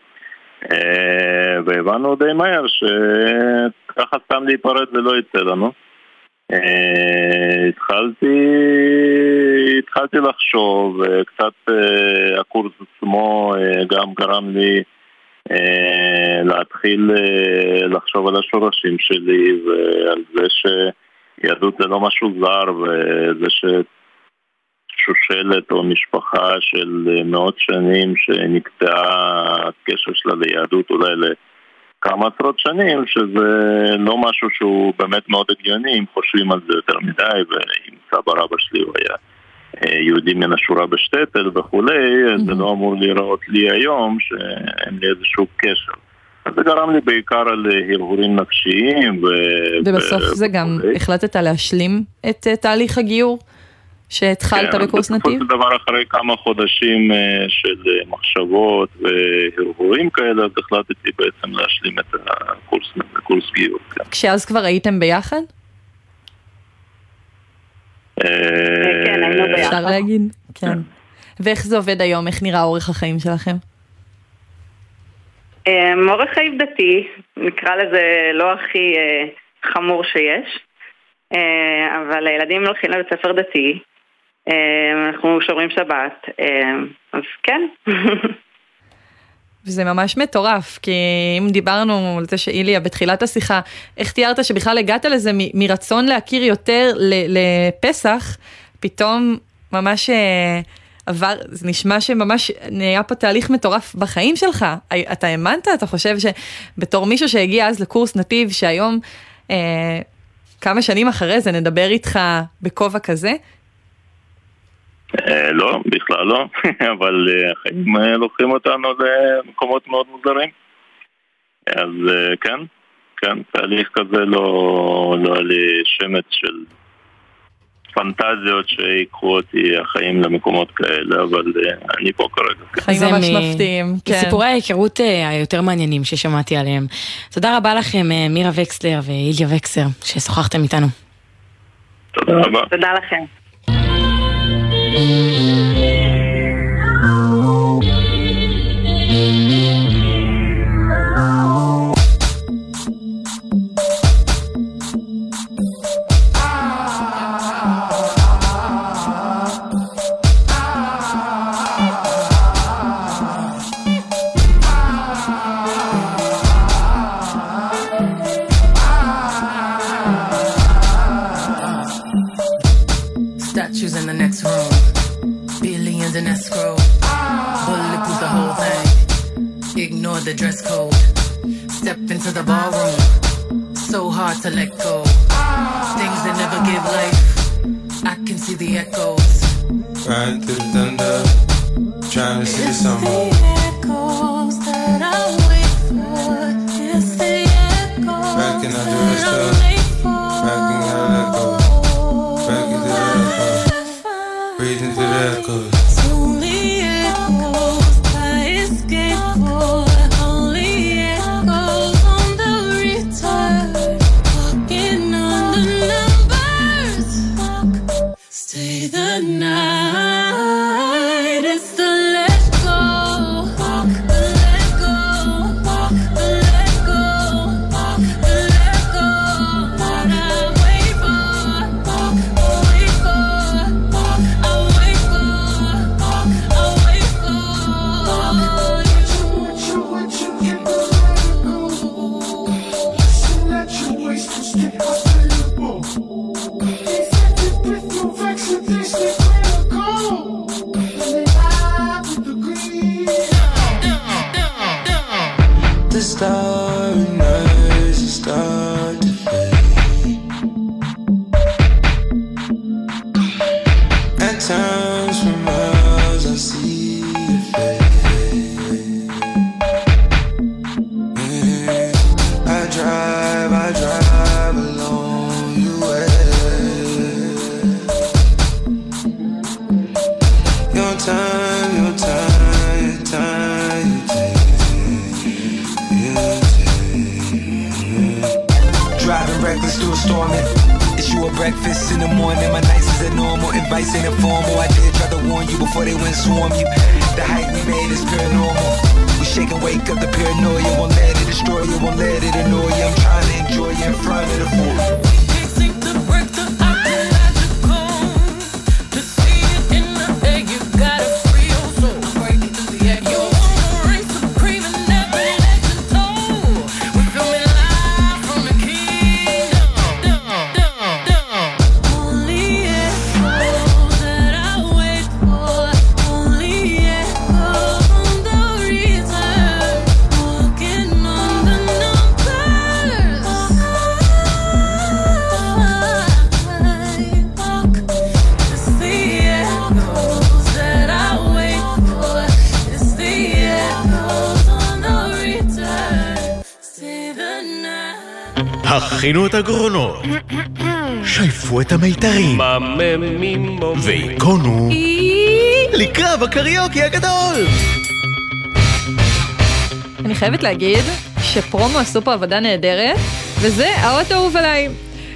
והבנו די מהר שככה סתם להיפרד זה לא יצא לנו. אה, התחלתי, התחלתי לחשוב, אה, קצת אה, הקורס עצמו גם גרם לי להתחיל לחשוב על השורשים שלי ועל זה שיהדות זה לא משהו זר וזה ששושלת או משפחה של מאות שנים שנקטעה הקשר שלה ליהדות אולי ל... כמה עשרות שנים, שזה לא משהו שהוא באמת מאוד הגיוני אם חושבים על זה יותר מדי, ואם סבא רבא שלי הוא היה אה, יהודי מן השורה בשטטל וכולי, אז זה לא אמור להיראות לי היום שאין לי איזשהו קשר. אז זה גרם לי בעיקר על הרהורים נפשיים ו... ובסוף ו- זה גם. החלטת להשלים את אה, תהליך הגיור שהתחלת כן, בקורס בסופו נתיב? של דבר אחרי כמה חודשים אה, של אה, מחשבות והרהורים כאלה, אז החלטתי בעצם להשלים את הקורס, הקורס גיור. כן. כשאז כבר הייתם ביחד? כן, היינו ביחד. אפשר להגיד? כן. ואיך זה עובד היום? איך נראה אורך החיים שלכם? אה, אורח חיים דתי, נקרא לזה לא הכי אה, חמור שיש, אה, אבל הילדים הולכים לבית ספר דתי, אה, אנחנו שומרים שבת, אה, אז כן. וזה ממש מטורף, כי אם דיברנו על זה שאיליה בתחילת השיחה, איך תיארת שבכלל הגעת לזה מ- מרצון להכיר יותר ל- לפסח, פתאום ממש אה, עבר, זה נשמע שממש נהיה פה תהליך מטורף בחיים שלך. אתה האמנת? אתה חושב שבתור מישהו שהגיע אז לקורס נתיב, שהיום, אה, כמה שנים אחרי זה נדבר איתך בכובע כזה? אה, לא, בכלל לא, אבל אה, החיים אה, לוקחים אותנו למקומות מאוד מוזרים. אז כן, כן, תהליך כזה לא, לא היה לי שמץ של פנטזיות שיקחו אותי החיים למקומות כאלה, אבל אני פה כרגע. כן. חיים ממש מפתיעים, כן. סיפורי ההיכרות היותר מעניינים ששמעתי עליהם. תודה רבה לכם, מירה וקסלר ואיליה וקסר, ששוחחתם איתנו. תודה רבה. תודה לכם. Mm-hmm. Dress code. Step into the ballroom. So hard to let go. Things that never give life. I can see the echoes. Riding through the thunder, trying to see the summer. Went you. The hype we made is paranormal. We shake and wake up the paranoia. Won't let it destroy you. Won't let it annoy you. I'm trying to enjoy you in front of the fool. הכינו את הגרונות, שייפו את המיתרים, והיכונו לקרב הקריוקי הגדול! אני חייבת להגיד שפרומו עשו פה עבודה נהדרת, וזה האות האהוב עליי.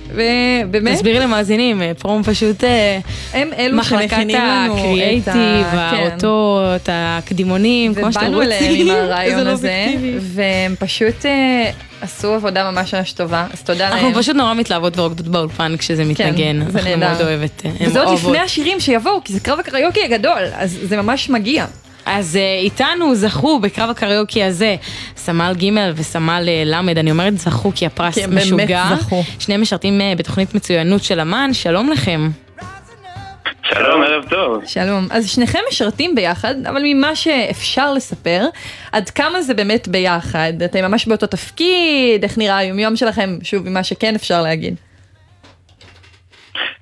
ובאמת... תסבירי למאזינים, אה, פרום פשוט אה, הם אלו שמכינים לנו את הקריאייטיב, כן. האותות, הקדימונים, כמו שאתם ובאנו רוצים. אליהם עם הרעיון זה לא הזה. והם פשוט אה, עשו עבודה ממש ממש טובה, אז תודה להם. אנחנו פשוט נורא מתלהבות ורוקדות באולפן כשזה מתנגן. זה אנחנו נהדר. מאוד אוהבת. אה, וזה עוד. לפני השירים שיבואו, כי זה קרב הקריוקי הגדול, אז זה ממש מגיע. אז אה, איתנו זכו בקרב הקריוקי הזה סמל ג' וסמל אה, ל', אני אומרת זכו כי הפרס כי משוגע. זכו. שניהם משרתים בתוכנית מצוינות של אמ"ן, שלום לכם. שלום, ערב טוב. שלום. אז שניכם משרתים ביחד, אבל ממה שאפשר לספר, עד כמה זה באמת ביחד? אתם ממש באותו תפקיד, איך נראה היומיום שלכם? שוב, ממה שכן אפשר להגיד.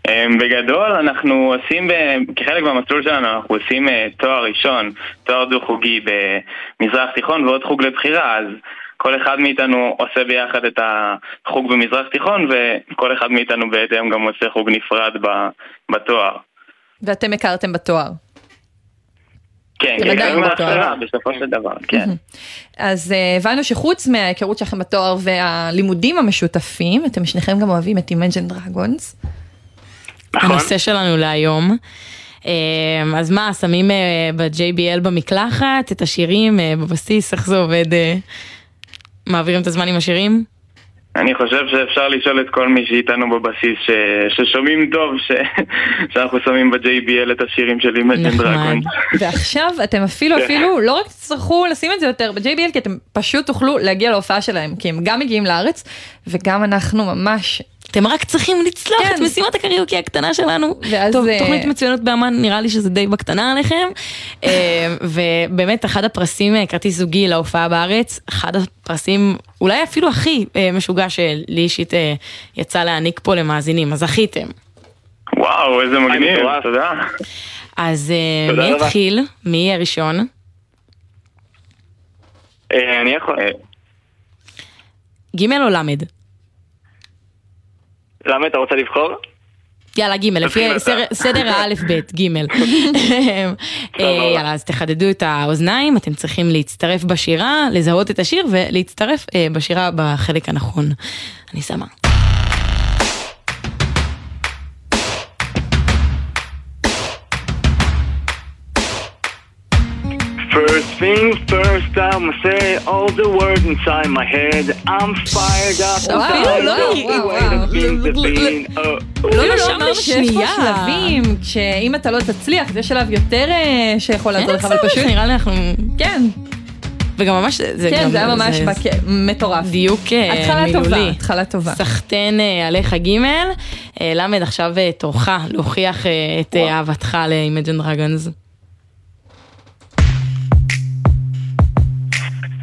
אמ, בגדול אנחנו עושים, כחלק מהמסלול שלנו אנחנו עושים אה, תואר ראשון, תואר דו-חוגי במזרח תיכון ועוד חוג לבחירה, אז כל אחד מאיתנו עושה ביחד את החוג במזרח תיכון וכל אחד מאיתנו בהתאם גם עושה חוג נפרד בתואר. ואתם הכרתם בתואר. כן, כן, בתואר. מההתחלה, בסופו של דבר, כן. אז אה, הבנו שחוץ מההיכרות שלכם בתואר והלימודים המשותפים, אתם שניכם גם אוהבים את Imagine Dragons. נכון. הנושא שלנו להיום. אה, אז מה, שמים אה, ב-JBL במקלחת את השירים בבסיס, איך זה עובד? מעבירים את הזמן עם השירים? אני חושב שאפשר לשאול את כל מי שאיתנו בבסיס ש... ששומעים טוב ש... שאנחנו שמים ב-JBL את השירים של Imagine דרגון. ועכשיו אתם אפילו כן. אפילו לא רק תצטרכו לשים את זה יותר ב-JBL, כי אתם פשוט תוכלו להגיע להופעה שלהם, כי הם גם מגיעים לארץ, וגם אנחנו ממש... אתם רק צריכים לצלוח את משימת הקריוקי הקטנה שלנו. ואז... טוב, אה, תוכנית מצוינות באמן, נראה לי שזה די בקטנה עליכם. אה, ובאמת, אחד הפרסים, אה, כרטיס זוגי להופעה בארץ, אחד הפרסים, אולי אפילו הכי משוגע שלי אישית יצא להעניק פה למאזינים, אז זכיתם. וואו, איזה מגניב, תודה. אז תודה מי רבה. יתחיל? מי יהיה ראשון? אני יכול... ג' או למד? למה אתה רוצה לבחור? יאללה, ג', לפי. סדר- סדר האלף-בית, ג'. אה, יאללה, אז תחדדו את האוזניים, אתם צריכים להצטרף בשירה, לזהות את השיר ולהצטרף אה, בשירה בחלק הנכון. אני שמה. Things first, I'ma say all the words inside my head. I'm fired up. וואו, לא, beat. Oh, לא אפילו לא שיש פה בשנייה. שלבים, שאם אתה לא תצליח, זה שלב יותר אה, שיכול לעזור לך, אבל פשוט... נראה לי אנחנו... כן. וגם ממש, זה כן, גם... זה היה ממש בק- מטורף. דיוק אה, התחלה מילולי. טובה, התחלה טובה. סחטיין אה, עליך ג', למד עכשיו תורך להוכיח את אה, אהבתך ל-Imagine Dragons.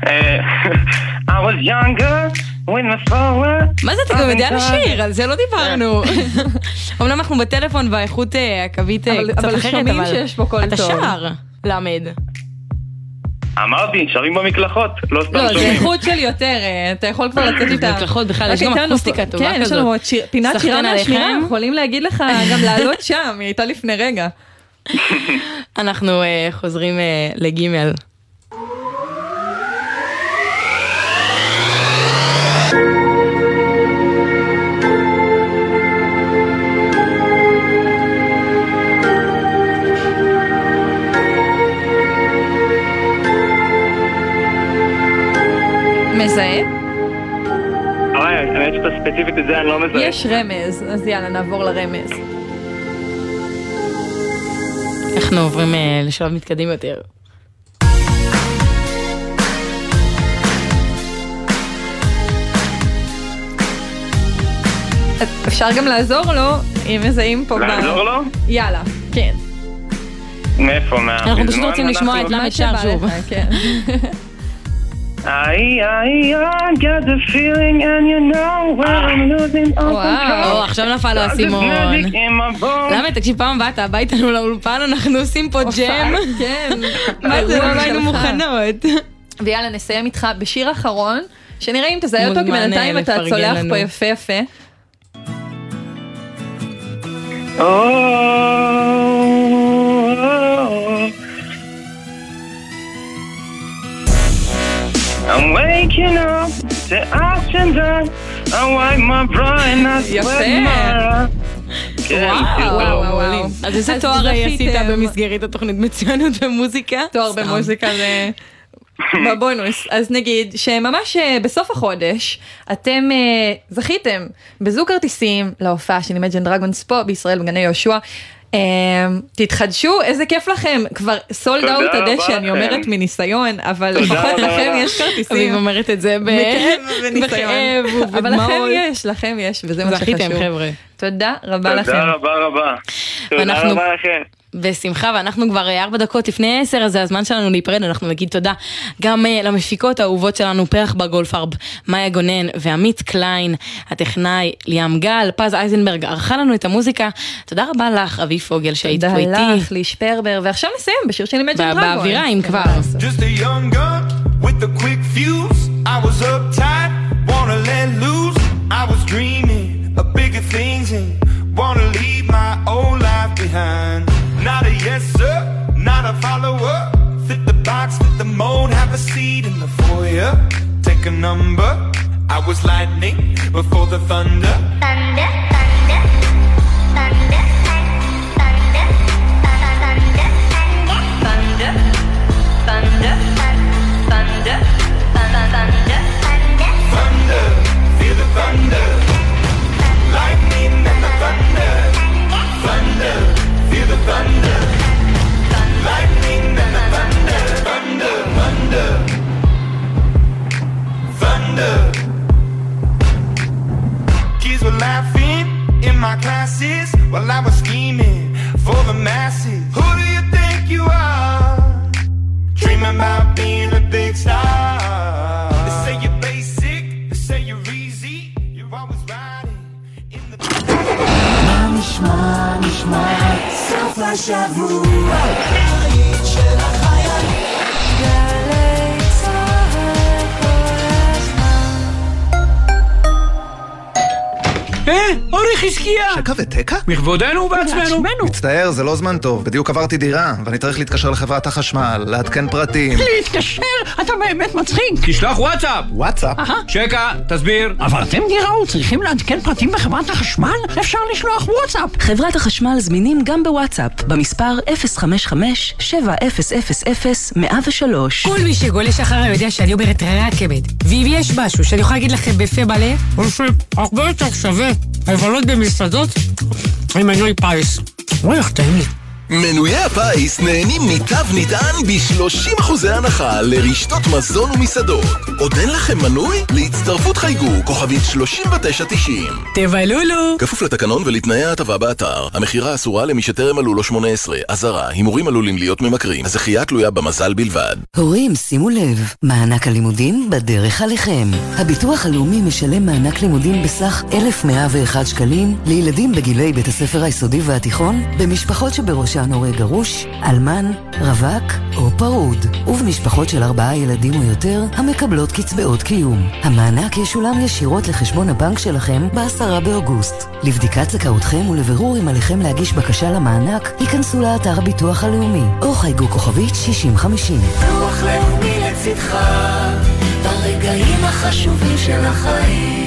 I was younger when my forward... מה זה, אתה גם יודע לשיר, על זה לא דיברנו. אמנם אנחנו בטלפון והאיכות אה, הקווית אה, אבל- קצת אבל אחרת, שומעים אבל שיש פה קול אתה טוב. שר, למד. אמרתי, שרים במקלחות, לא סתם לא, זה שומעים. איכות של יותר, אה, אתה יכול כבר לצאת איתה. במקלחות בכלל, יש רק גם אקוסטיקה טובה כן, יש כזאת. לנו עוד שיר- פינת שירה מהשמירה, יכולים להגיד לך גם לעלות שם, היא הייתה לפני רגע. אנחנו אה, חוזרים אה, לגימל. האמת שאתה ספציפית את זה אני לא מזהה. יש רמז, אז יאללה, נעבור לרמז. אנחנו עוברים אה, לשלב מתקדם יותר. אפשר גם לעזור לו, אם מזהים פה. לעזור לו? יאללה, כן. מאיפה? מה... אנחנו פשוט רוצים לשמוע את למד שר שוב. כן. I, I, I got the feeling and you know when I'm losing all control. או, עכשיו נפל לו האסימון. למה, תקשיב, פעם הבאה אתה בא איתנו לאולפן, אנחנו עושים פה ג'ם. כן. מה זה, לא היינו. מוכנות. ויאללה, נסיים איתך בשיר אחרון, שנראה אם תזהה אותו, כי בינתיים אתה צולח לנו. פה יפה יפה. I'm waking up, the action done, I wipe my brain, I sweat my... כן, וואו. וואו, וואו. אז איזה תואר עשית. במסגרת התוכנית מצוינות במוזיקה? תואר. במוזיקה זה... בבונוס. אז נגיד שממש אה, בסוף החודש אתם אה, זכיתם בזוג כרטיסים להופעה של Imagine Dragons פה בישראל בגני יהושע. אה, תתחדשו, איזה כיף לכם, כבר סולד אאוט הדשא, אני. אומרת מניסיון, אבל לפחות. לכם יש כרטיסים. אביב אומרת את זה בכאב אבל לכם. יש, לכם יש, וזה מה שחשוב. זכיתם, חבר'ה. תודה רבה לכם. תודה רבה רבה. תודה אנחנו- רבה לכם. בשמחה, ואנחנו כבר אה, ארבע דקות לפני עשר, אז זה הזמן שלנו להיפרד, אנחנו נגיד תודה גם אה, למפיקות האהובות שלנו, פרח בגולפרב, מאיה גונן ועמית קליין, הטכנאי ליאם גל, פז אייזנברג ערכה לנו את המוזיקה. תודה רבה לך, אבי פוגל, שהיית פה איתי. תודה לך, ליש פרבר, ועכשיו נסיים בשיר של Imagine בא- Dragons. באווירה, אם כבר. Just a young gun with a quick fuse. I was uptight, wanna let loose. I was dreaming of bigger things and wanna leave my old life behind. Not a yes, sir, not a follower. Fit the box, fit the mold, have a seat in the foyer. Take a number. I was lightning before the thunder. Thunder, thunder, thunder. Thunder, thunder, thunder, thunder, thunder, thunder, thunder, thunder, feel the thunder, lightning and the thunder, thunder, feel the thunder. in my classes while I was scheming for the masses. Who do you think you are? Dreaming about being a big star. They say you're basic, they say you're easy. You're always riding in the. Nishma, nishma, self-la אה, אורי חזקיה! שקע ותקע? בכבודנו ובעצמנו. מצטער, זה לא זמן טוב. בדיוק עברתי דירה, ואני צריך להתקשר לחברת החשמל, לעדכן פרטים. להתקשר? אתה באמת מצחיק. תשלח וואטסאפ. וואטסאפ? שקע, תסביר. אבל אתם דיראו, צריכים לעדכן פרטים בחברת החשמל? אפשר לשלוח וואטסאפ. חברת החשמל זמינים גם בוואטסאפ, במספר 055-7000-103. כל מי שגולש אחריי יודע שאני אומרת רק אמת. ואם יש משהו שאני יכולה להגיד לכם בפה מלא, הוא שהרבה יותר שווה לבלות במסעדות עם מנוי פיס. וואי, איך טעים לי. מנויי הפיס נהנים מתו נטען ב-30% הנחה לרשתות מזון ומסעדות. עוד אין לכם מנוי? להצטרפות חייגו כוכבית 3990. תבלולו! כפוף לתקנון ולתנאי ההטבה באתר. המכירה אסורה למי שטרם מלאו לו 18. אזהרה, הימורים עלולים להיות ממכרים. הזכייה תלויה במזל בלבד. הורים, שימו לב, מענק הלימודים בדרך עליכם. הביטוח הלאומי משלם מענק לימודים בסך 1,101 שקלים לילדים בגילי בית הספר היסודי והתיכון, במשפחות שבראשן הורה גרוש, אלמן, רווק או פרוד, ובמשפחות של ארבעה ילדים או יותר המקבלות קצבאות קיום. המענק ישולם ישירות לחשבון הבנק שלכם ב-10 באוגוסט. לבדיקת זכאותכם ולבירור אם עליכם להגיש בקשה למענק, היכנסו לאתר הביטוח הלאומי, או חייגו כוכבית 6050. ביטוח לאומי לצדך, ברגעים החשובים של החיים.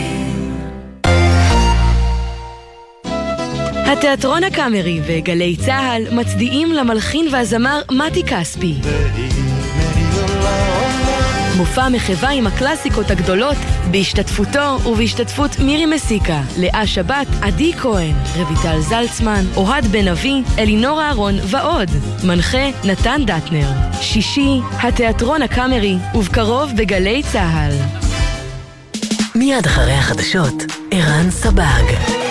התיאטרון הקאמרי וגלי צה"ל מצדיעים למלחין והזמר מתי כספי. מופע מחווה עם הקלאסיקות הגדולות בהשתתפותו ובהשתתפות מירי מסיקה, לאה שבת, עדי כהן, רויטל זלצמן, אוהד בן אבי, אלינור אהרון ועוד. מנחה נתן דטנר. שישי, התיאטרון הקאמרי, ובקרוב בגלי צה"ל. מיד אחרי החדשות, ערן סבג.